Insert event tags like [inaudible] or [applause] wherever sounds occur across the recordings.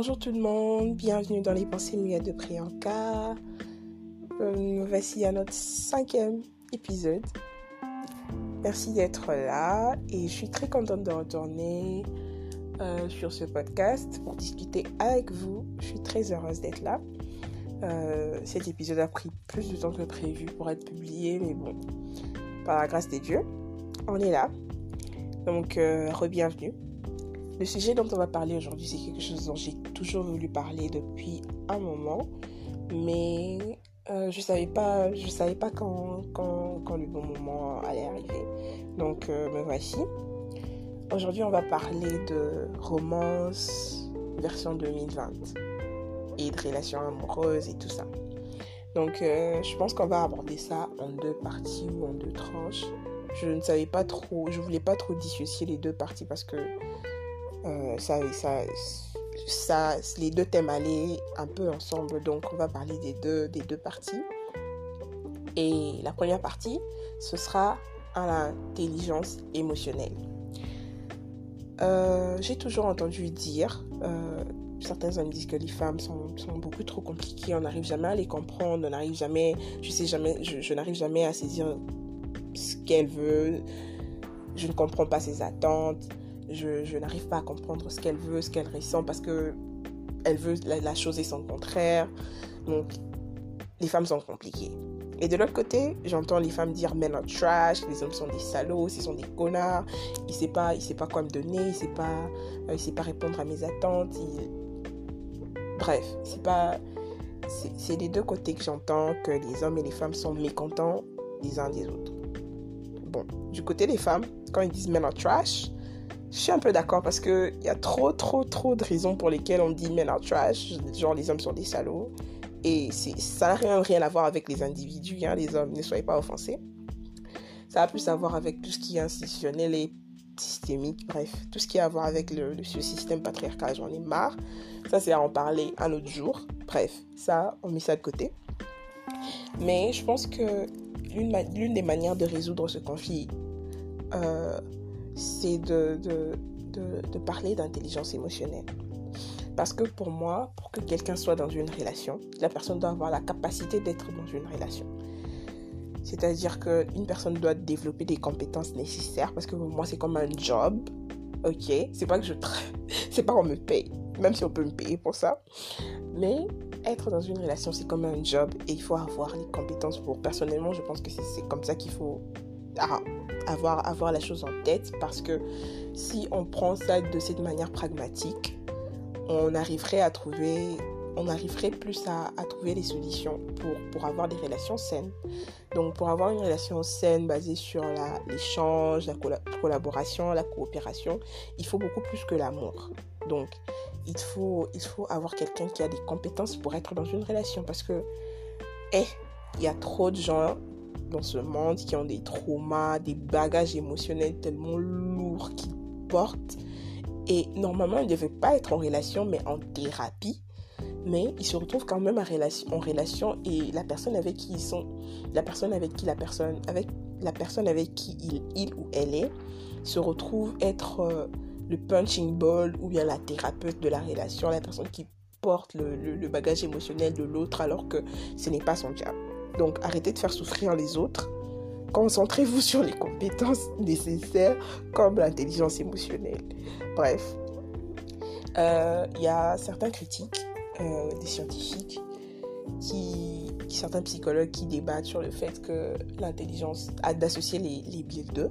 Bonjour tout le monde, bienvenue dans les pensées muettes de Priyanka. Euh, voici à notre cinquième épisode. Merci d'être là et je suis très contente de retourner euh, sur ce podcast pour discuter avec vous. Je suis très heureuse d'être là. Euh, cet épisode a pris plus de temps que prévu pour être publié, mais bon, par la grâce des dieux, on est là. Donc, re-bienvenue. Le sujet dont on va parler aujourd'hui, c'est quelque chose dont j'ai toujours voulu parler depuis un moment, mais euh, je savais pas, je savais pas quand, le bon moment allait arriver. Donc euh, me voici. Aujourd'hui, on va parler de romance version 2020 et de relations amoureuses et tout ça. Donc, euh, je pense qu'on va aborder ça en deux parties ou en deux tranches. Je ne savais pas trop, je voulais pas trop dissocier les deux parties parce que euh, ça, les deux thèmes allaient un peu ensemble. Donc, on va parler des deux, des deux parties. Et la première partie, ce sera à l'intelligence émotionnelle. Euh, j'ai toujours entendu dire, euh, certains hommes disent que les femmes sont, sont beaucoup trop compliquées, on n'arrive jamais à les comprendre, on n'arrive jamais, je sais jamais, je, je n'arrive jamais à saisir ce qu'elle veut, je ne comprends pas ses attentes, je, n'arrive pas à comprendre ce qu'elle veut, ce qu'elle ressent parce que elle veut la, chose et son contraire. Donc, les femmes sont compliquées. Et de l'autre côté, j'entends les femmes dire men are trash, les hommes sont des salauds, ils sont des connards, il sait pas, il sait pas quoi me donner, il sait pas, euh, il sait pas répondre à mes attentes. Bref, c'est pas, c'est les deux côtés que j'entends que les hommes et les femmes sont mécontents les uns des autres. Bon, du côté des femmes, quand ils disent men are trash, je suis un peu d'accord parce qu'il y a trop, trop, trop de raisons pour lesquelles on dit men are trash, genre les hommes sont des salauds. Et ça n'a rien, à voir avec les individus, hein, les hommes, ne soyez pas offensés. Ça a plus à voir avec tout ce qui est institutionnel et systémique, bref, tout ce qui a à voir avec le, le système patriarcal, j'en ai marre. Ça, c'est à en parler un autre jour. Bref, ça, on met ça de côté. Mais je pense que l'une des manières de résoudre ce conflit euh, c'est de, de, de, parler d'intelligence émotionnelle. Parce que pour moi, pour que quelqu'un soit dans une relation, la personne doit avoir la capacité d'être dans une relation. C'est-à-dire qu'une personne doit développer des compétences nécessaires parce que pour moi, c'est comme un job. Ok, c'est pas que je [laughs] c'est pas qu'on me paye, même si on peut me payer pour ça. Mais être dans une relation, c'est comme un job et il faut avoir les compétences pour. Personnellement, je pense que c'est comme ça qu'il faut avoir, avoir la chose en tête parce que si on prend ça de cette manière pragmatique, on arriverait à trouver on arriverait plus à, à trouver des solutions pour, pour, avoir des relations saines. Donc pour avoir une relation saine basée sur l'échange, la, la, collaboration, la coopération, il faut beaucoup plus que l'amour. Donc il faut, il faut avoir quelqu'un qui a des compétences pour être dans une relation parce que, eh, il y a trop de gens dans ce monde qui ont des traumas, des bagages émotionnels tellement lourds qu'ils portent. Et normalement, ils ne devaient pas être en relation, mais en thérapie. Mais ils se retrouvent quand même en relation, et la personne avec qui ils sont, la personne avec qui la personne, avec la personne avec qui il, il ou elle est, se retrouve être euh, le punching ball ou bien la thérapeute de la relation, la personne qui porte le, le bagage émotionnel de l'autre alors que ce n'est pas son job. Donc arrêtez de faire souffrir les autres. Concentrez-vous sur les compétences [laughs] nécessaires comme l'intelligence émotionnelle. Bref, euh, il y a certains critiques, euh, des scientifiques, qui, certains psychologues qui débattent sur le fait que l'intelligence, d'associer les, les deux,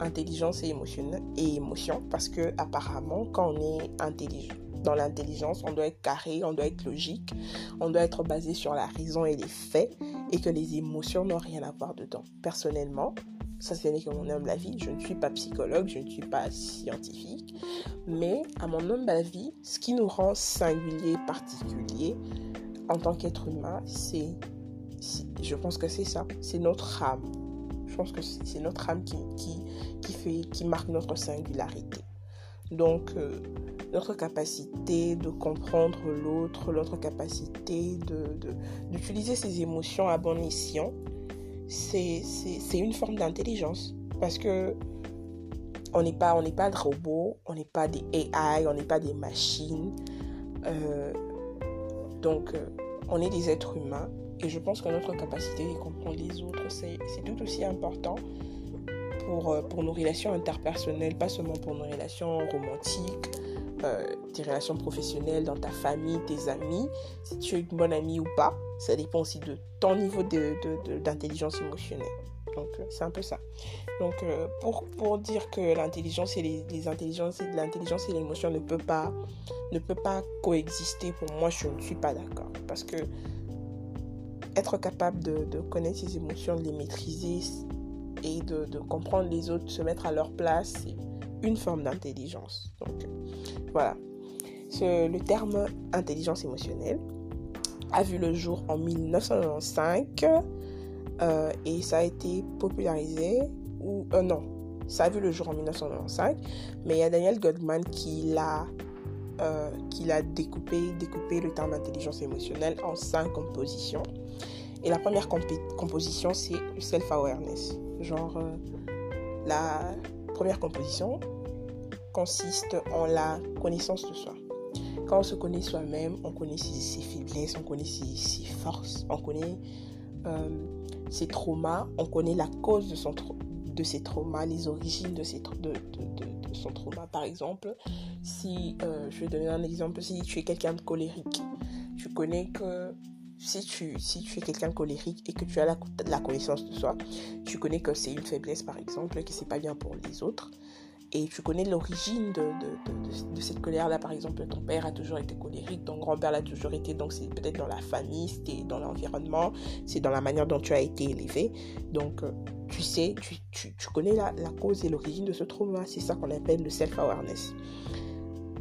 intelligence et émotion, et émotion, parce que apparemment, quand on est intelligent, dans l'intelligence, on doit être carré, on doit être logique, on doit être basé sur la raison et les faits et que les émotions n'ont rien à voir dedans. Personnellement, ça c'est que mon humble avis, je ne suis pas psychologue, je ne suis pas scientifique, mais à mon humble avis, ce qui nous rend singulier, particulier en tant qu'être humain, c'est, je pense que c'est ça, c'est notre âme. Je pense que c'est notre âme qui, qui, qui, fait, qui marque notre singularité. Donc, euh, notre capacité de comprendre l'autre, notre capacité d'utiliser de, ses émotions à bon escient, c'est une forme d'intelligence. Parce que on n'est pas, on pas de robots, on n'est pas des AI, on n'est pas des machines. donc, on est des êtres humains et je pense que notre capacité de comprendre les autres, c'est tout aussi important pour, pour nos relations interpersonnelles, pas seulement pour nos relations romantiques, euh, tes relations professionnelles, dans ta famille, tes amis, si tu es une bonne amie ou pas. Ça dépend aussi de ton niveau d'intelligence de, émotionnelle. Donc, euh, c'est un peu ça. Donc, euh, pour, pour dire que l'intelligence et les, l'intelligence et l'émotion ne peut pas, ne peut pas coexister, pour moi, je ne suis pas d'accord. Parce que être capable de, de, connaître ses émotions, de les maîtriser et de, de comprendre les autres, se mettre à leur place, une forme d'intelligence. Donc, voilà. le terme intelligence émotionnelle a vu le jour en 1995 euh, et ça a été popularisé, ou euh, non, ça a vu le jour en 1995, mais il y a Daniel Goldman qui l'a euh, qui l'a découpé, découpé le terme intelligence émotionnelle en cinq compositions. Et la première composition, c'est le self-awareness. Genre, la première composition, consiste en la connaissance de soi. Quand on se connaît soi-même, on connaît ses, faiblesses, on connaît ses, forces, on connaît euh, ses traumas, on connaît la cause de, son de ses traumas, les origines de, ses de, de, son trauma. Par exemple, si, euh, je vais donner un exemple, si tu es quelqu'un de colérique, tu connais que si tu, si tu es quelqu'un de colérique et que tu as la, la connaissance de soi, tu connais que c'est une faiblesse par exemple, que c'est pas bien pour les autres et tu connais l'origine de, de, de, cette colère-là. Par exemple, ton père a toujours été colérique, ton grand-père l'a toujours été, donc c'est peut-être dans la famille, c'est dans l'environnement, c'est dans la manière dont tu as été élevé. Donc, euh, tu sais, tu, tu, tu connais la, la, cause et l'origine de ce trauma. C'est ça qu'on appelle le self-awareness.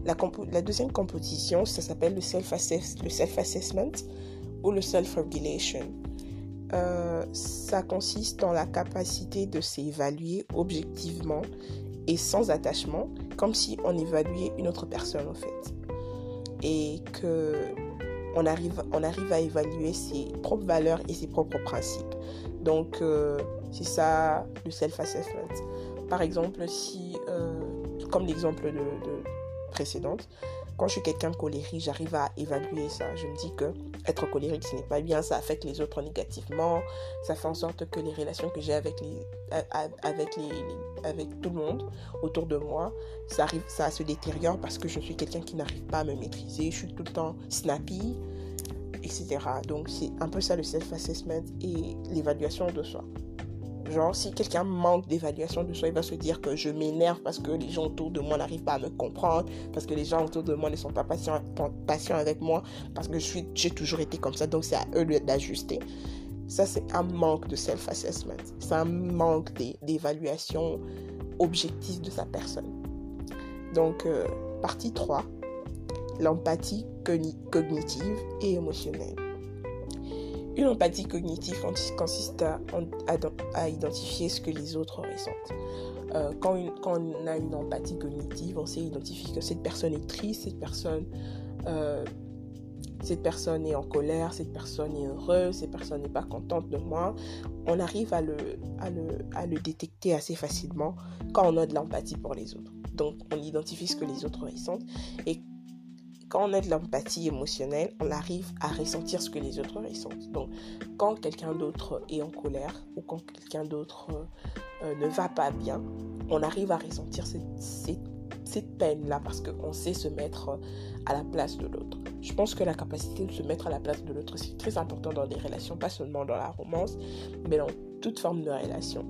La, la, deuxième composition, ça s'appelle le self-assessment ou le self-regulation. Euh, ça consiste en la capacité de s'évaluer objectivement et sans attachement, comme si on évaluait une autre personne en fait. Et que on arrive, on arrive à évaluer ses propres valeurs et ses propres principes. Donc, euh, c'est ça le self-assessment. Par exemple, si, euh, comme l'exemple de, de précédente, quand je suis quelqu'un de colérique, j'arrive à évaluer ça. Je me dis que être colérique, ce n'est pas bien, ça affecte les autres négativement, ça fait en sorte que les relations que j'ai avec, les, avec, les, avec tout le monde autour de moi, ça, arrive, ça se détériore parce que je suis quelqu'un qui n'arrive pas à me maîtriser, je suis tout le temps snappy, etc. Donc c'est un peu ça le self-assessment et l'évaluation de soi. Genre, si quelqu'un manque d'évaluation de soi, il va se dire que je m'énerve parce que les gens autour de moi n'arrivent pas à me comprendre, parce que les gens autour de moi ne sont pas patients, avec moi, parce que j'ai toujours été comme ça, donc c'est à eux d'ajuster. Ça, c'est un manque de self-assessment. C'est un manque d'évaluation objective de sa personne. Donc, euh, partie 3, l'empathie cognitive et émotionnelle. Une empathie cognitive consiste à, identifier ce que les autres ressentent. Euh, quand, on a une empathie cognitive, on sait identifier que cette personne est triste, cette personne, euh, cette personne est en colère, cette personne est heureuse, cette personne n'est pas contente de moi. On arrive à le, à, le, à le détecter assez facilement quand on a de l'empathie pour les autres. Donc, on identifie ce que les autres ressentent. Et quand on a de l'empathie émotionnelle, on arrive à ressentir ce que les autres ressentent. Donc, quand quelqu'un d'autre est en colère ou quand quelqu'un d'autre euh, euh, ne va pas bien, on arrive à ressentir cette, cette, peine-là parce qu'on sait se mettre à la place de l'autre. Je pense que la capacité de se mettre à la place de l'autre, c'est très important dans des relations, pas seulement dans la romance, mais dans toute forme de relation.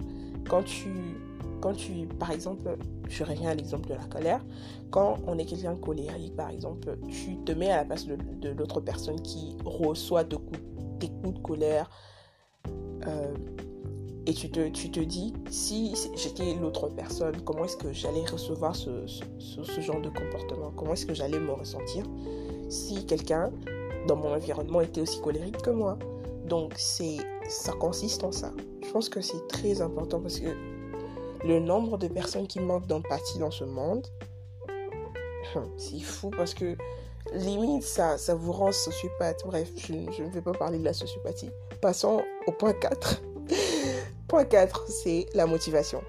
Quand tu quand tu, par exemple, je reviens à l'exemple de la colère, quand on est quelqu'un colérique, par exemple, tu te mets à la place de, l'autre personne qui reçoit des coups de colère euh, et tu te, tu te dis, si j'étais l'autre personne, comment est-ce que j'allais recevoir ce, ce, genre de comportement? Comment est-ce que j'allais me ressentir si quelqu'un dans mon environnement était aussi colérique que moi? Donc, c'est ça consiste en ça. Je pense que c'est très important parce que le nombre de personnes qui manquent d'empathie dans ce monde, c'est fou parce que limite ça, ça vous rend sociopathe. Bref, je, ne vais pas parler de la sociopathie. Passons au point 4. [laughs] point 4, c'est la motivation.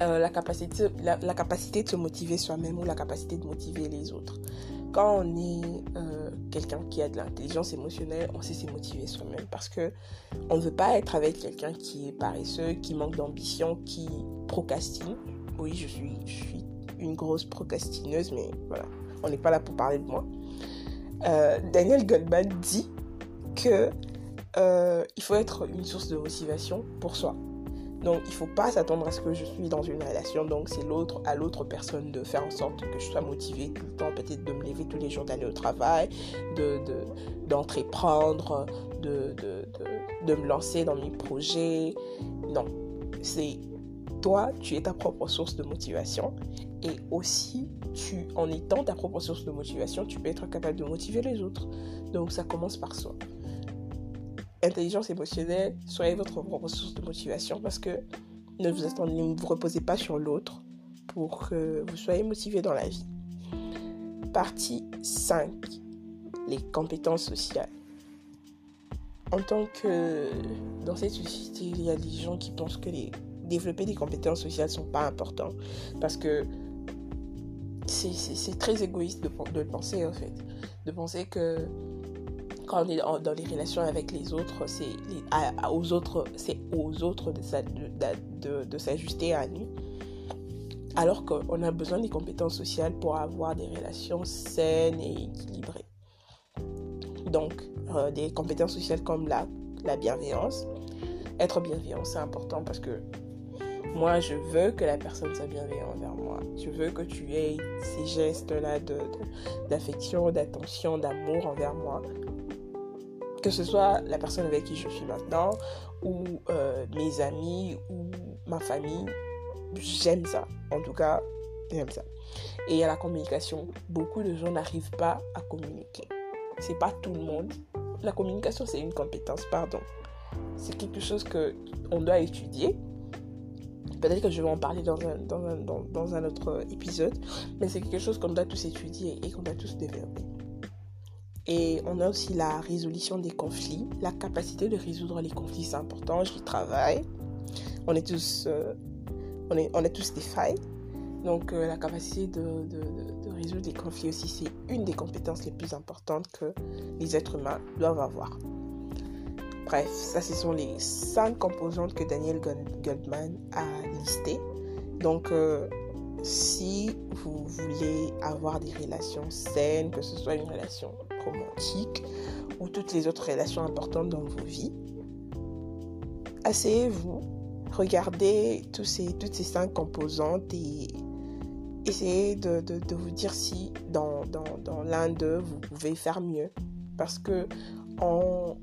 Euh, la, capacité, la, capacité de se motiver soi-même ou la capacité de motiver les autres. Quand on est euh, quelqu'un qui a de l'intelligence émotionnelle, on sait se motiver soi-même parce que on ne veut pas être avec quelqu'un qui est paresseux, qui manque d'ambition, qui procrastine. Oui, je suis, je suis une grosse procrastineuse, mais voilà, on n'est pas là pour parler de moi. Euh, Daniel Goldman dit que euh, il faut être une source de motivation pour soi. Donc, il ne faut pas s'attendre à ce que je suis dans une relation. Donc, c'est l'autre à l'autre personne de faire en sorte que je sois motivée tout le temps, peut-être de me lever tous les jours, d'aller au travail, d'entreprendre, de, de, de, me lancer dans mes projets. Non, c'est toi, tu es ta propre source de motivation. Et aussi, tu, en étant ta propre source de motivation, tu peux être capable de motiver les autres. Donc, ça commence par soi intelligence émotionnelle, soyez votre propre source de motivation parce que ne vous attendez, ne vous reposez pas sur l'autre pour que vous soyez motivé dans la vie. Partie 5. Les compétences sociales. En tant que dans cette société, il y a des gens qui pensent que les, développer des compétences sociales sont pas importants parce que c'est très égoïste de, de penser en fait. De penser que quand on est dans les relations avec les autres, c'est aux autres, c'est aux autres de, s'ajuster à nous. Alors qu'on a besoin des compétences sociales pour avoir des relations saines et équilibrées. Donc, euh, des compétences sociales comme la, la bienveillance. Être bienveillant, c'est important parce que moi, je veux que la personne soit bienveillante envers moi. Je veux que tu aies ces gestes-là d'affection, d'attention, d'amour envers moi que ce soit la personne avec qui je suis maintenant, ou euh, mes amis, ou ma famille, j'aime ça. En tout cas, j'aime ça. Et a la communication. Beaucoup de gens n'arrivent pas à communiquer. C'est pas tout le monde. La communication, c'est une compétence, pardon. C'est quelque chose que on doit étudier. Peut-être que je vais en parler dans un autre épisode, mais c'est quelque chose qu'on doit tous étudier et qu'on doit tous développer. Et on a aussi la résolution des conflits. La capacité de résoudre les conflits, c'est important. J'y travaille. On est tous, euh, on est, on est tous des failles. Donc euh, la capacité de, résoudre les conflits aussi, c'est une des compétences les plus importantes que les êtres humains doivent avoir. Bref, ça ce sont les cinq composantes que Daniel Goldman a listées. Donc euh, si vous voulez avoir des relations saines, que ce soit une relation romantique ou toutes les autres relations importantes dans vos vies, asseyez-vous, regardez toutes ces cinq composantes et essayez de, vous dire si dans, l'un d'eux vous pouvez faire mieux. Parce que en,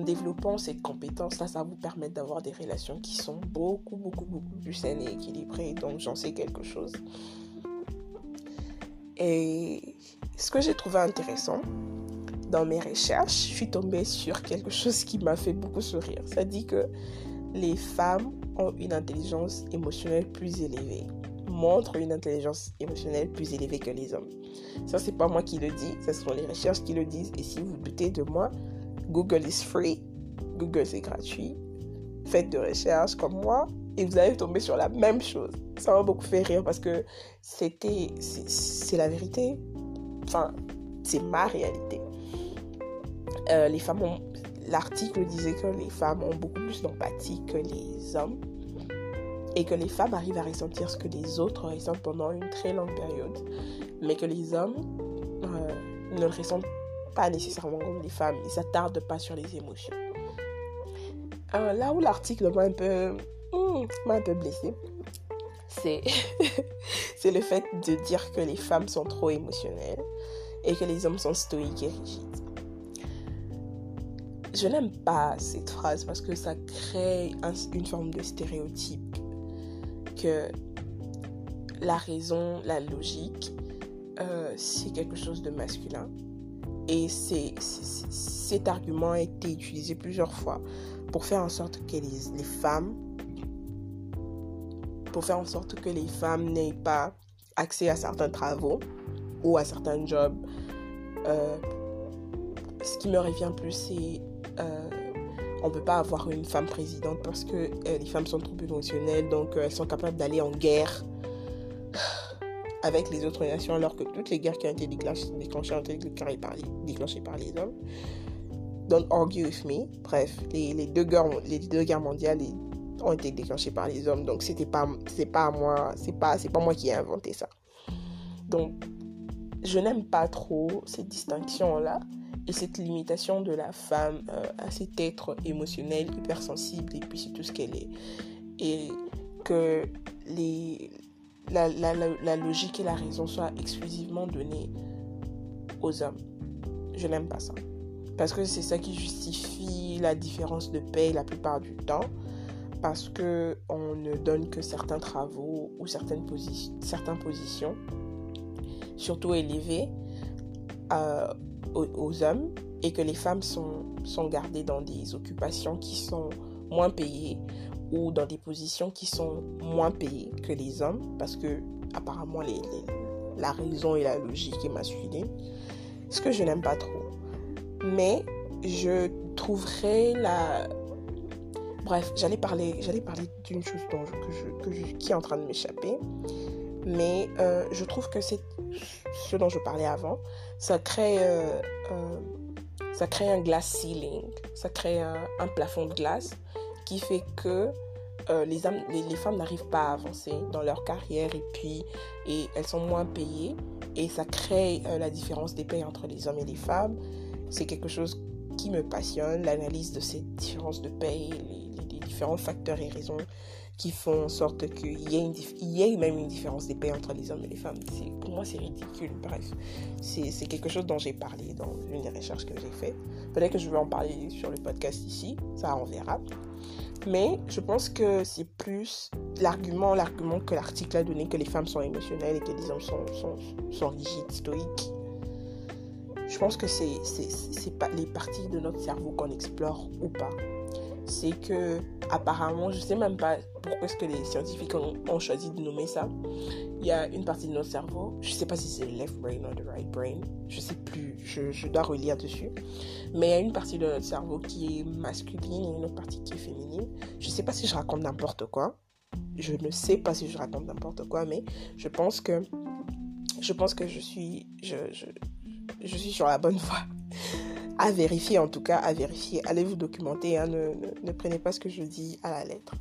développant cette compétence, là, ça vous permettre d'avoir des relations qui sont beaucoup, beaucoup, beaucoup plus saines et équilibrées. Donc, j'en sais quelque chose. Et ce que j'ai trouvé intéressant dans mes recherches, je suis tombée sur quelque chose qui m'a fait beaucoup sourire. Ça dit que les femmes ont une intelligence émotionnelle plus élevée, montrent une intelligence émotionnelle plus élevée que les hommes. Ça, c'est pas moi qui le dis, ce sont les recherches qui le disent. Et si vous doutez de moi, Google is free. Google, c'est gratuit. Faites de recherches comme moi et vous allez tomber sur la même chose. Ça m'a beaucoup fait rire parce que c'était, c'est la vérité. Enfin, c'est ma réalité. Euh, les femmes ont, l'article disait que les femmes ont beaucoup plus d'empathie que les hommes et que les femmes arrivent à ressentir ce que les autres ressentent pendant une très longue période, mais que les hommes euh, ne le ressentent pas nécessairement comme les femmes, ils s'attardent pas sur les émotions. Euh, là où l'article m'a un peu, hmm, m'a un peu blessé, c'est, [laughs] c'est le fait de dire que les femmes sont trop émotionnelles et que les hommes sont stoïques et rigides. Je n'aime pas cette phrase parce que ça crée une forme de stéréotype que la raison, la logique, euh, c'est quelque chose de masculin. Et cet argument a été utilisé plusieurs fois pour faire en sorte que les, femmes, pour faire en sorte que les femmes n'aient pas accès à certains travaux ou à certains jobs. Euh, ce qui me revient plus, c'est euh, on ne peut pas avoir une femme présidente parce que euh, les femmes sont trop émotionnelles, donc elles sont capables d'aller en guerre [sighs] avec les autres nations alors que toutes les guerres qui ont été déclenchées, ont été déclenchées par les hommes. Don't argue with me. Bref, les, deux, guerres, les deux guerres mondiales ont été déclenchées par les hommes. Donc, c'était pas, c'est pas moi, c'est pas, c'est pas moi qui ai inventé ça. Donc, je n'aime pas trop cette distinction-là et cette limitation de la femme euh, à cet être émotionnel, hypersensible et puis c'est tout ce qu'elle est. Et que les, la, la, la, logique et la raison soient exclusivement données aux hommes. Je n'aime pas ça. Parce que c'est ça qui justifie la différence de paye la plupart du temps. Parce que on ne donne que certains travaux ou certaines, certaines positions, surtout élevées, euh, aux, hommes et que les femmes sont, sont gardées dans des occupations qui sont moins payées ou dans des positions qui sont moins payées que les hommes parce que apparemment les, la raison et la logique est masculine. Ce que je n'aime pas trop. Mais je trouverais la... Bref, j'allais parler, j'allais parler d'une chose que qui est en train de m'échapper. Mais euh, je trouve que c'est ce dont je parlais avant. Ça crée, euh, euh, ça crée un glass ceiling. Ça crée un, plafond de glace qui fait que les, femmes n'arrivent pas à avancer dans leur carrière et puis et elles sont moins payées et ça crée la différence des payes entre les hommes et les femmes c'est quelque chose qui me passionne, l'analyse de ces différences de paye, différents facteurs et raisons qui font en sorte qu'il y, y, ait même une différence des entre les hommes et les femmes. Pour moi, c'est ridicule. Bref, c'est quelque chose dont j'ai parlé dans une des recherches que j'ai faites. Peut-être que je vais en parler sur le podcast ici, ça on verra. Mais je pense que c'est plus l'argument, l'argument que l'article a donné que les femmes sont émotionnelles et que les hommes sont, sont, sont rigides, stoïques je pense que c'est pas les parties de notre cerveau qu'on explore ou pas. C'est que apparemment, je sais même pas pourquoi est-ce que les scientifiques ont, choisi de nommer ça. Il y a une partie de notre cerveau, je sais pas si c'est le left brain ou le right brain, je sais plus, je, je, dois relire dessus. Mais il y a une partie de notre cerveau qui est masculine et une autre partie qui est féminine. Je sais pas si je raconte n'importe quoi. Je ne sais pas si je raconte n'importe quoi, mais je pense que je pense que je suis je, je suis sur la bonne voie. À vérifier en tout cas, à vérifier. Allez vous documenter, hein, ne, ne, prenez pas ce que je dis à la lettre.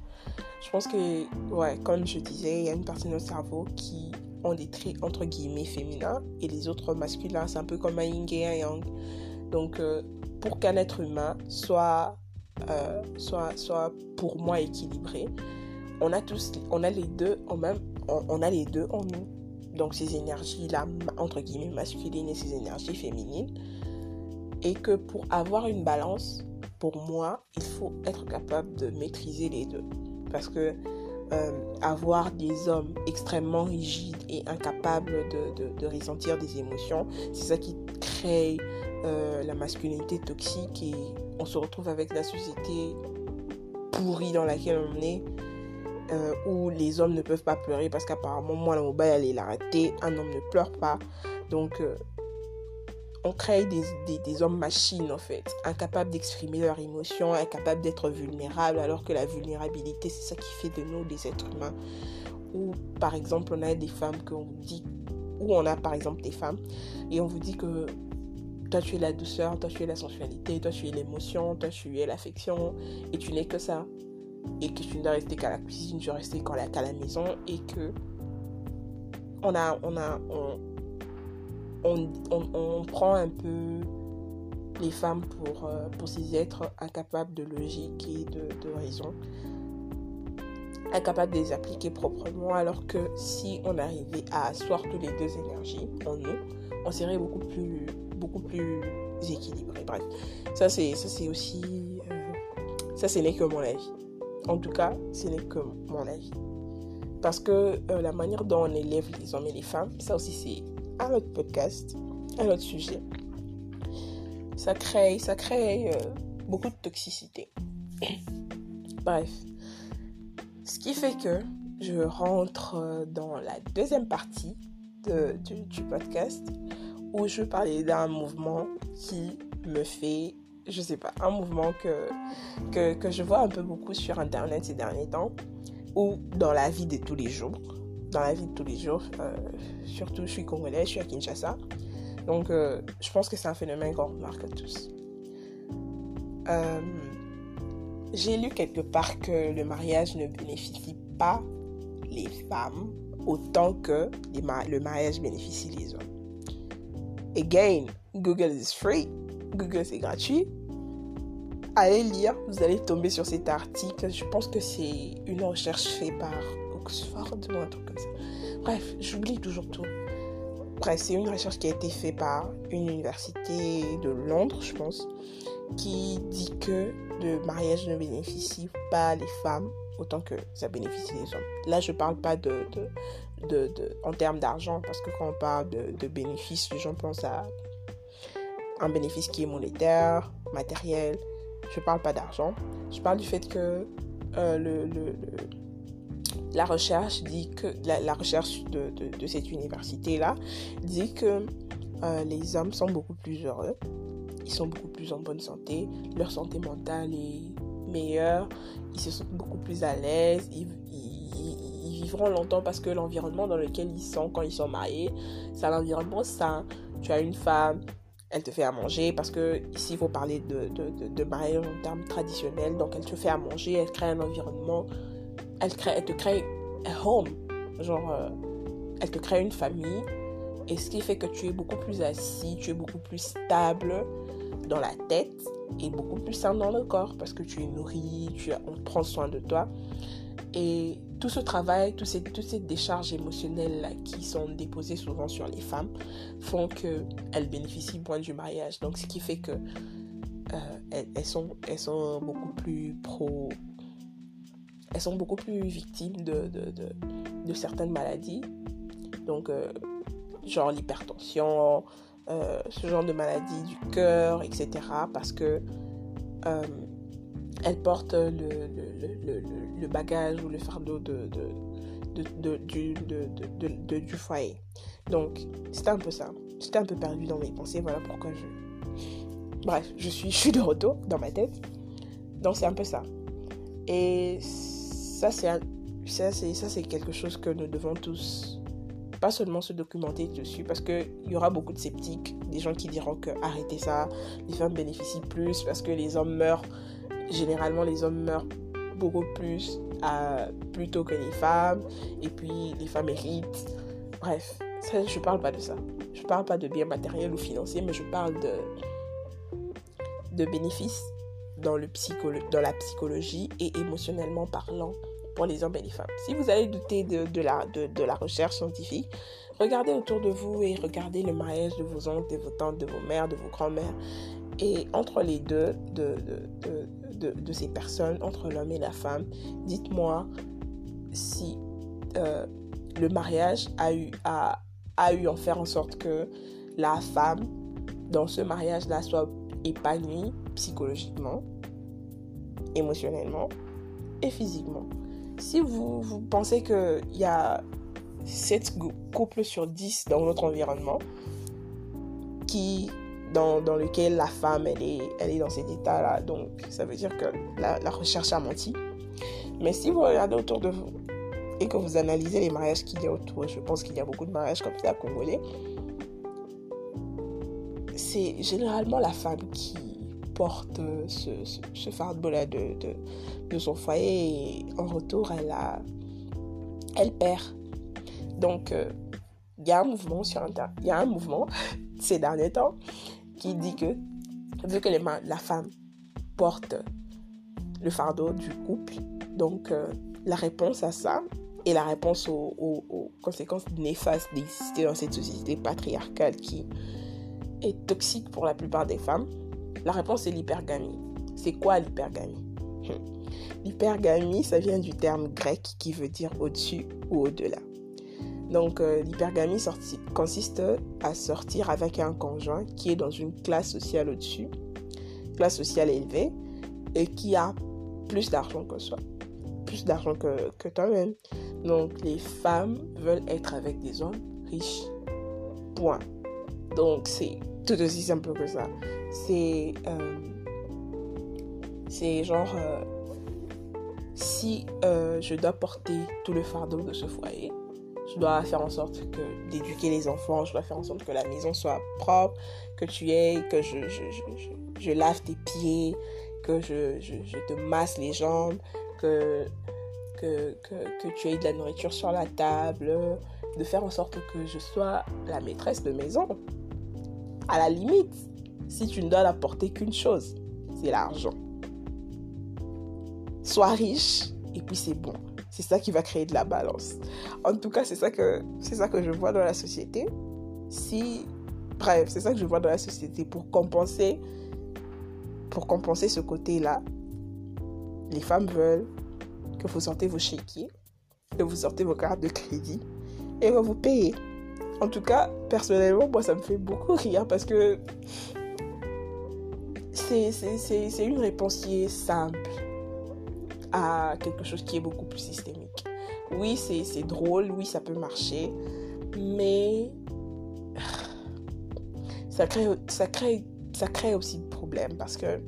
Je pense que, ouais, comme je disais, il y a une partie de notre cerveau qui ont des traits entre guillemets féminins et les autres masculins. C'est un peu comme un yin et un yang. Donc, euh, pour qu'un être humain soit, euh, soit, soit pour moi équilibré, on a tous, on a les deux en même, on a les deux en nous donc ces énergies-là, entre guillemets, masculines et ces énergies féminines. Et que pour avoir une balance, pour moi, il faut être capable de maîtriser les deux. Parce que euh, avoir des hommes extrêmement rigides et incapables de, ressentir des émotions, c'est ça qui crée euh, la masculinité toxique et on se retrouve avec la société pourrie dans laquelle on est euh, où les hommes ne peuvent pas pleurer parce qu'apparemment, moi, la mobile, elle est arrêtée. Un homme ne pleure pas. Donc, on crée des, des, hommes machines, en fait, incapables d'exprimer leurs émotions, incapables d'être vulnérables, alors que la vulnérabilité, c'est ça qui fait de nous des êtres humains. Ou, par exemple, on a des femmes qu'on dit, ou on a, par exemple, des femmes, et on vous dit que toi tu es la douceur, toi tu es la sensualité, toi tu es l'émotion, toi tu es l'affection, et tu n'es que ça et que tu ne dois rester qu'à la cuisine, tu dois rester qu'à la, la maison et que on a, on a, on, prend un peu les femmes pour, euh, pour ces êtres incapables de logique et de, de raison, incapables de les appliquer proprement, alors que si on arrivait à asseoir toutes les deux énergies en nous, on serait beaucoup plus, beaucoup plus équilibré. Bref, ça c'est, ça c'est aussi, euh, ça ce n'est que mon avis. En tout cas, ce n'est que mon avis. Parce que euh, la manière dont on élève les hommes et les femmes, ça aussi c'est un autre podcast, un autre sujet. Ça crée, ça crée euh, beaucoup de toxicité. [clears throat] Bref. Ce qui fait que je rentre euh, dans la deuxième partie du, podcast où je parlais d'un mouvement qui me fait je sais pas, un mouvement que, que, je vois un peu beaucoup sur Internet ces derniers temps, ou dans la vie de tous les jours. Dans la vie de tous les jours. surtout, je suis congolais, je suis à Kinshasa. Donc, je pense que c'est un phénomène qu'on remarque tous. J'ai lu quelque part que le mariage ne bénéficie pas les femmes autant que le mariage bénéficie les hommes. Again, Google is free. Google c'est gratuit. Allez lire, vous allez tomber sur cet article. Je pense que c'est une recherche faite par Comme ça. Bref, j'oublie toujours tout. Bref, c'est une recherche qui a été faite par une université de Londres, je pense, qui dit que le mariage ne bénéficie pas les femmes autant que ça bénéficie les hommes. Là, je parle pas de, de, de, en termes d'argent, parce que quand on parle de, bénéfices, les gens pensent à un bénéfice qui est monétaire, matériel. Je parle pas d'argent. Je parle du fait que euh, le, la recherche dit que la, recherche de, de, cette université là dit que euh, les hommes sont beaucoup plus heureux, ils sont beaucoup plus en bonne santé, leur santé mentale est meilleure, ils se sentent beaucoup plus à l'aise, ils, vivront longtemps parce que l'environnement dans lequel ils sont quand ils sont mariés, c'est un environnement sain. Tu as une femme, elle te fait à manger parce que ici il faut parler de, de, de, mariage en termes traditionnels, donc elle te fait à manger, elle crée un environnement, elle, te crée un home, genre euh, elle te crée une famille et ce qui fait que tu es beaucoup plus assis, tu es beaucoup plus stable dans la tête et beaucoup plus sain dans le corps parce que tu es nourri, tu, on prend soin de toi. Et tout ce travail, toutes ces, décharges émotionnelles qui sont déposées souvent sur les femmes font qu'elles bénéficient moins du mariage. Donc, ce qui fait que euh, elles, sont, sont beaucoup plus pro. Elles sont beaucoup plus victimes de, de, de, certaines maladies. Donc, euh, genre l'hypertension, euh, ce genre de maladie du cœur, etc. Parce que euh, elle porte le, le, le, bagage ou le fardeau de, du, foyer. Donc, c'était un peu ça. J'étais un peu perdu dans mes pensées. Voilà pourquoi je. Bref, je suis, [laughs] je suis de retour dans ma tête. Donc, c'est un peu ça. Et ça, c'est ça, c'est quelque chose que nous devons tous pas seulement se documenter dessus, parce qu'il y aura beaucoup de sceptiques, des gens qui diront que arrêtez ça, les femmes bénéficient plus parce que les hommes meurent. Généralement, les hommes meurent beaucoup plus à, plutôt que les femmes, et puis les femmes héritent. Bref, ça, je parle pas de ça. Je parle pas de biens matériels ou financiers, mais je parle de, de bénéfices dans, le dans la psychologie et émotionnellement parlant pour les hommes et les femmes. Si vous allez douter de, la, de, la recherche scientifique, regardez autour de vous et regardez le mariage de vos oncles, de vos tantes, de vos mères, de vos grands-mères. Et entre les deux de, de, ces personnes, entre l'homme et la femme, dites-moi si euh, le mariage a eu, a, a eu en faire en sorte que la femme, dans ce mariage-là, soit épanouie psychologiquement, émotionnellement et physiquement. Si vous, vous pensez qu'il y a 7 couples sur 10 dans notre environnement qui, dans, dans lequel la femme elle est, elle est dans cet état-là, donc ça veut dire que la, la recherche a menti. Mais si vous regardez autour de vous et que vous analysez les mariages qu'il y a autour, je pense qu'il y a beaucoup de mariages comme ça à Congolais, c'est généralement la femme qui porte ce, ce, fardeau-là de, de, son foyer et en retour, elle, a, elle perd. Donc, euh, il y a un mouvement sur Internet, il y a un mouvement [laughs] ces derniers temps qui dit que vu que les, la femme porte le fardeau du couple, donc euh, la réponse à ça et la réponse aux, aux conséquences néfastes d'exister dans cette société patriarcale qui est toxique pour la plupart des femmes, la réponse est l'hypergamie. C'est quoi l'hypergamie? L'hypergamie, ça vient du terme grec qui veut dire au-dessus ou au-delà. Donc euh, l'hypergamie consiste à sortir avec un conjoint qui est dans une classe sociale au-dessus, classe sociale élevée, et qui a plus d'argent que soi, plus d'argent que toi-même. Donc les femmes veulent être avec des hommes riches. Point. Donc c'est tout aussi simple que ça. C'est. Euh, c'est genre. Euh, si euh, je dois porter tout le fardeau de ce foyer, je dois faire en sorte que d'éduquer les enfants, je dois faire en sorte que la maison soit propre, que tu aies, que je, je, je, je lave tes pieds, que je, te masse les jambes, que, que, que, que tu aies de la nourriture sur la table, de faire en sorte que je sois la maîtresse de maison. À la limite, si tu ne dois apporter qu'une chose, c'est l'argent. Sois riche et puis c'est bon. C'est ça qui va créer de la balance. En tout cas, c'est ça que c'est ça que je vois dans la société. Si bref, c'est ça que je vois dans la société pour compenser pour compenser ce côté-là. Les femmes veulent que vous sortez vos chéquiers, que vous sortez vos cartes de crédit et que vous payez. En tout cas, personnellement, moi, ça me fait beaucoup rire parce que c'est une réponse qui est simple à quelque chose qui est beaucoup plus systémique. Oui, c'est drôle, oui, ça peut marcher, mais ça crée, ça crée, ça crée aussi de problèmes parce que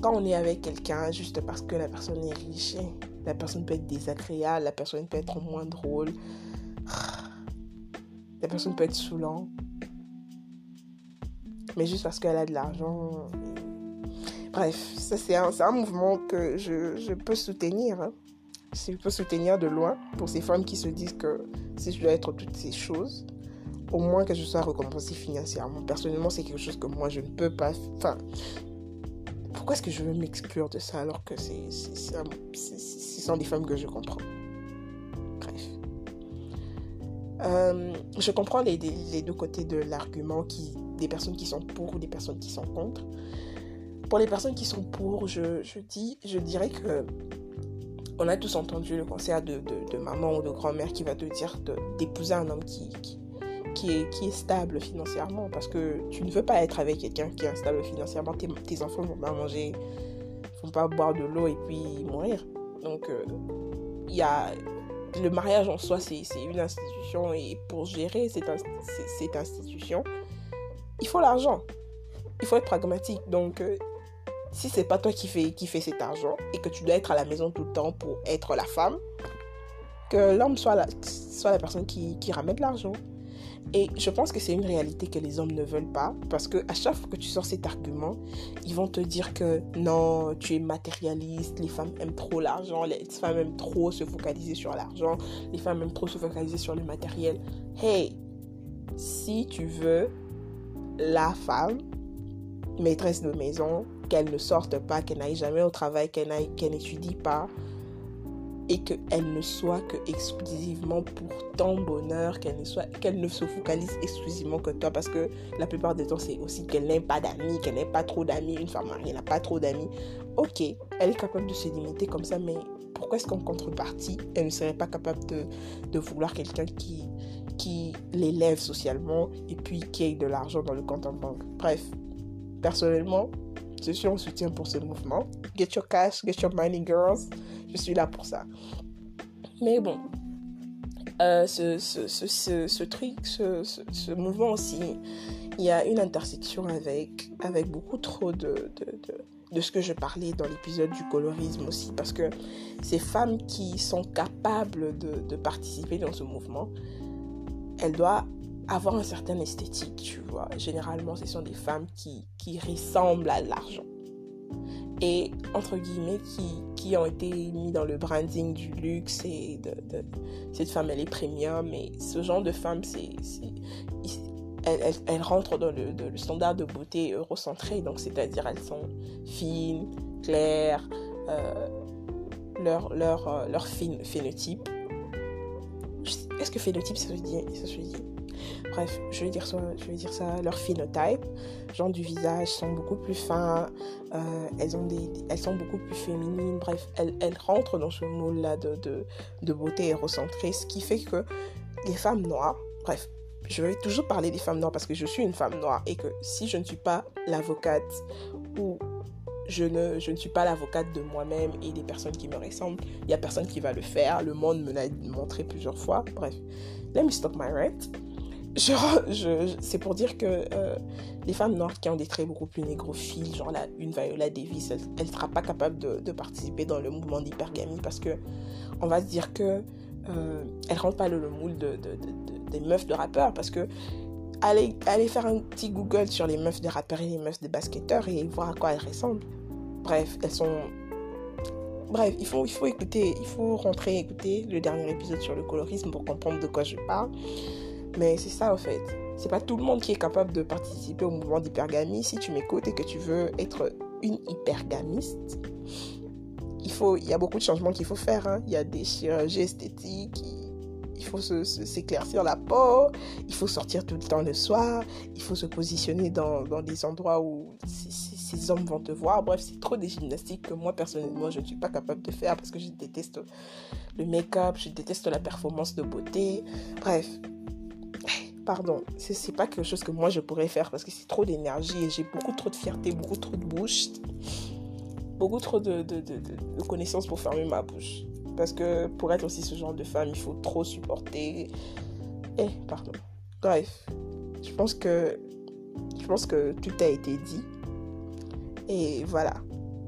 quand on est avec quelqu'un juste parce que la personne est riche, la personne peut être désagréable, la personne peut être moins drôle, la personne peut être saoulant, mais juste parce qu'elle a de l'argent, Bref, ça c'est un, mouvement que je, je peux soutenir. Hein. Je peux soutenir de loin pour ces femmes qui se disent que si je dois être toutes ces choses, au moins que je sois récompensée financièrement. Personnellement, c'est quelque chose que moi je ne peux pas. Enfin, pourquoi est-ce que je veux m'exclure de ça alors que c'est, ce sont des femmes que je comprends? Euh, je comprends les, deux côtés de l'argument, des personnes qui sont pour ou des personnes qui sont contre. Pour les personnes qui sont pour, je, dirais que on a tous entendu le conseil de, maman ou de grand-mère qui va te dire d'épouser un homme qui, est, stable financièrement. Parce que tu ne veux pas être avec quelqu'un qui est instable financièrement. Tes, tes enfants vont pas manger, vont pas boire de l'eau et puis mourir. Donc, euh, il y a le mariage en soi, c'est une institution et pour gérer cette, institution, il faut l'argent. Il faut être pragmatique. Donc, euh, si c'est pas toi qui fais, qui fait cet argent et que tu dois être à la maison tout le temps pour être la femme, que l'homme soit la, soit la personne qui, qui ramène l'argent. Et je pense que c'est une réalité que les hommes ne veulent pas parce que à chaque fois que tu sors cet argument, ils vont te dire que non, tu es matérialiste, les femmes aiment trop l'argent, les femmes aiment trop se focaliser sur l'argent, les femmes aiment trop se focaliser sur le matériel. Hey, si tu veux la femme maîtresse de maison, qu'elle ne sorte pas, qu'elle n'aille jamais au travail, qu'elle n'étudie pas et qu'elle ne soit que exclusivement pour ton bonheur, qu'elle ne, soit, qu'elle ne se focalise exclusivement que toi parce que la plupart des temps c'est aussi qu'elle n'aime pas d'amis, qu'elle n'ait pas trop d'amis, une femme mariée n'a pas trop d'amis. Ok, elle est capable de se limiter comme ça, mais pourquoi est-ce qu'en contrepartie, elle ne serait pas capable de, de vouloir quelqu'un qui, qui l'élève socialement et puis qui ait de l'argent dans le compte en banque? Bref, personnellement, je suis en soutien pour ce mouvement. Get your cash, get your money, girls. Je suis là pour ça. Mais bon, euh, ce, ce, ce, ce, truc, ce, mouvement aussi, il y a une intersection avec, avec beaucoup trop de, de, de, de ce que je parlais dans l'épisode du colorisme aussi. Parce que ces femmes qui sont capables de, participer dans ce mouvement, elles doivent avoir un certain esthétique, tu vois. Généralement, ce sont des femmes qui, qui ressemblent à l'argent. Et, entre guillemets, qui, qui ont été mis dans le branding du luxe et de, cette femme, elle est premium. Et ce genre de femme, c'est... Elles, rentrent dans le, standard de beauté eurocentré, donc c'est-à-dire elles sont fines, claires, euh, leur, leur, euh, leur phénotype. Est-ce que phénotype, ça se dit, Bref, dire je vais dire ça leur phénotype, genre du visage sont beaucoup plus fins, euh, elles, ont des, elles sont beaucoup plus féminines, bref, elles, elles rentrent dans ce moule-là de, de, de beauté érocentrée, ce qui fait que les femmes noires, bref, je vais toujours parler des femmes noires parce que je suis une femme noire et que si je ne suis pas l'avocate ou je ne, je ne suis pas l'avocate de moi-même et des personnes qui me ressemblent, il n'y a personne qui va le faire. Le monde me l'a montré plusieurs fois. Bref, let me stop my rant je, c'est pour dire que euh, les femmes noires qui ont des traits beaucoup plus négrophiles, genre la, une Viola Davis, elle ne sera pas capable de, de, participer dans le mouvement d'hypergamie parce que on va se dire que euh, elle rentre pas dans le moule de, des meufs de rappeurs parce que allez, allez faire un petit Google sur les meufs de rappeurs et les meufs de basketteurs et voir à quoi elles ressemblent. Bref, elles sont. Bref, il faut, il faut écouter, il faut rentrer écouter le dernier épisode sur le colorisme pour comprendre de quoi je parle. Mais c'est ça, en fait. C'est pas tout le monde qui est capable de participer au mouvement d'hypergamie. Si tu m'écoutes et que tu veux être une hypergamiste, il, faut, y a beaucoup de changements qu'il faut faire. Hein. Il y a des chirurgies esthétiques, il faut s'éclaircir la peau, il faut sortir tout le temps le soir, il faut se positionner dans, dans des endroits où ces hommes vont te voir. Bref, c'est trop des gymnastiques que moi, personnellement, je ne suis pas capable de faire parce que je déteste le make-up, je déteste la performance de beauté. Bref, pardon, c'est pas quelque chose que moi je pourrais faire parce que c'est trop d'énergie et j'ai beaucoup trop de fierté, beaucoup trop de bouche, beaucoup trop de, connaissances pour fermer ma bouche. Parce que pour être aussi ce genre de femme, il faut trop supporter. Eh, pardon. Bref, je pense que je pense que tout a été dit. Et voilà,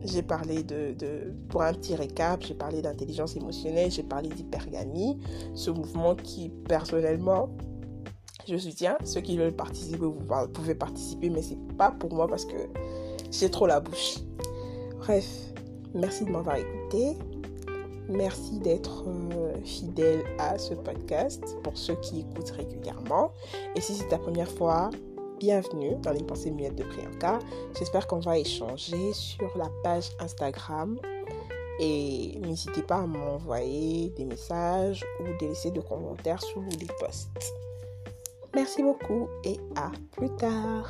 j'ai parlé de, de, pour un petit récap, j'ai parlé d'intelligence émotionnelle, j'ai parlé d'hypergamie, ce mouvement qui personnellement je soutiens. Ceux qui veulent participer, vous pouvez participer, mais c'est pas pour moi parce que j'ai trop la bouche. Bref, merci de m'avoir écouté. Merci d'être euh, fidèle à ce podcast pour ceux qui écoutent régulièrement. Et si c'est ta première fois, bienvenue dans les pensées muettes de Priyanka. J'espère qu'on va échanger sur la page Instagram. Et n'hésitez pas à m'envoyer des messages ou de laisser des commentaires sous les posts. Merci beaucoup et à plus tard.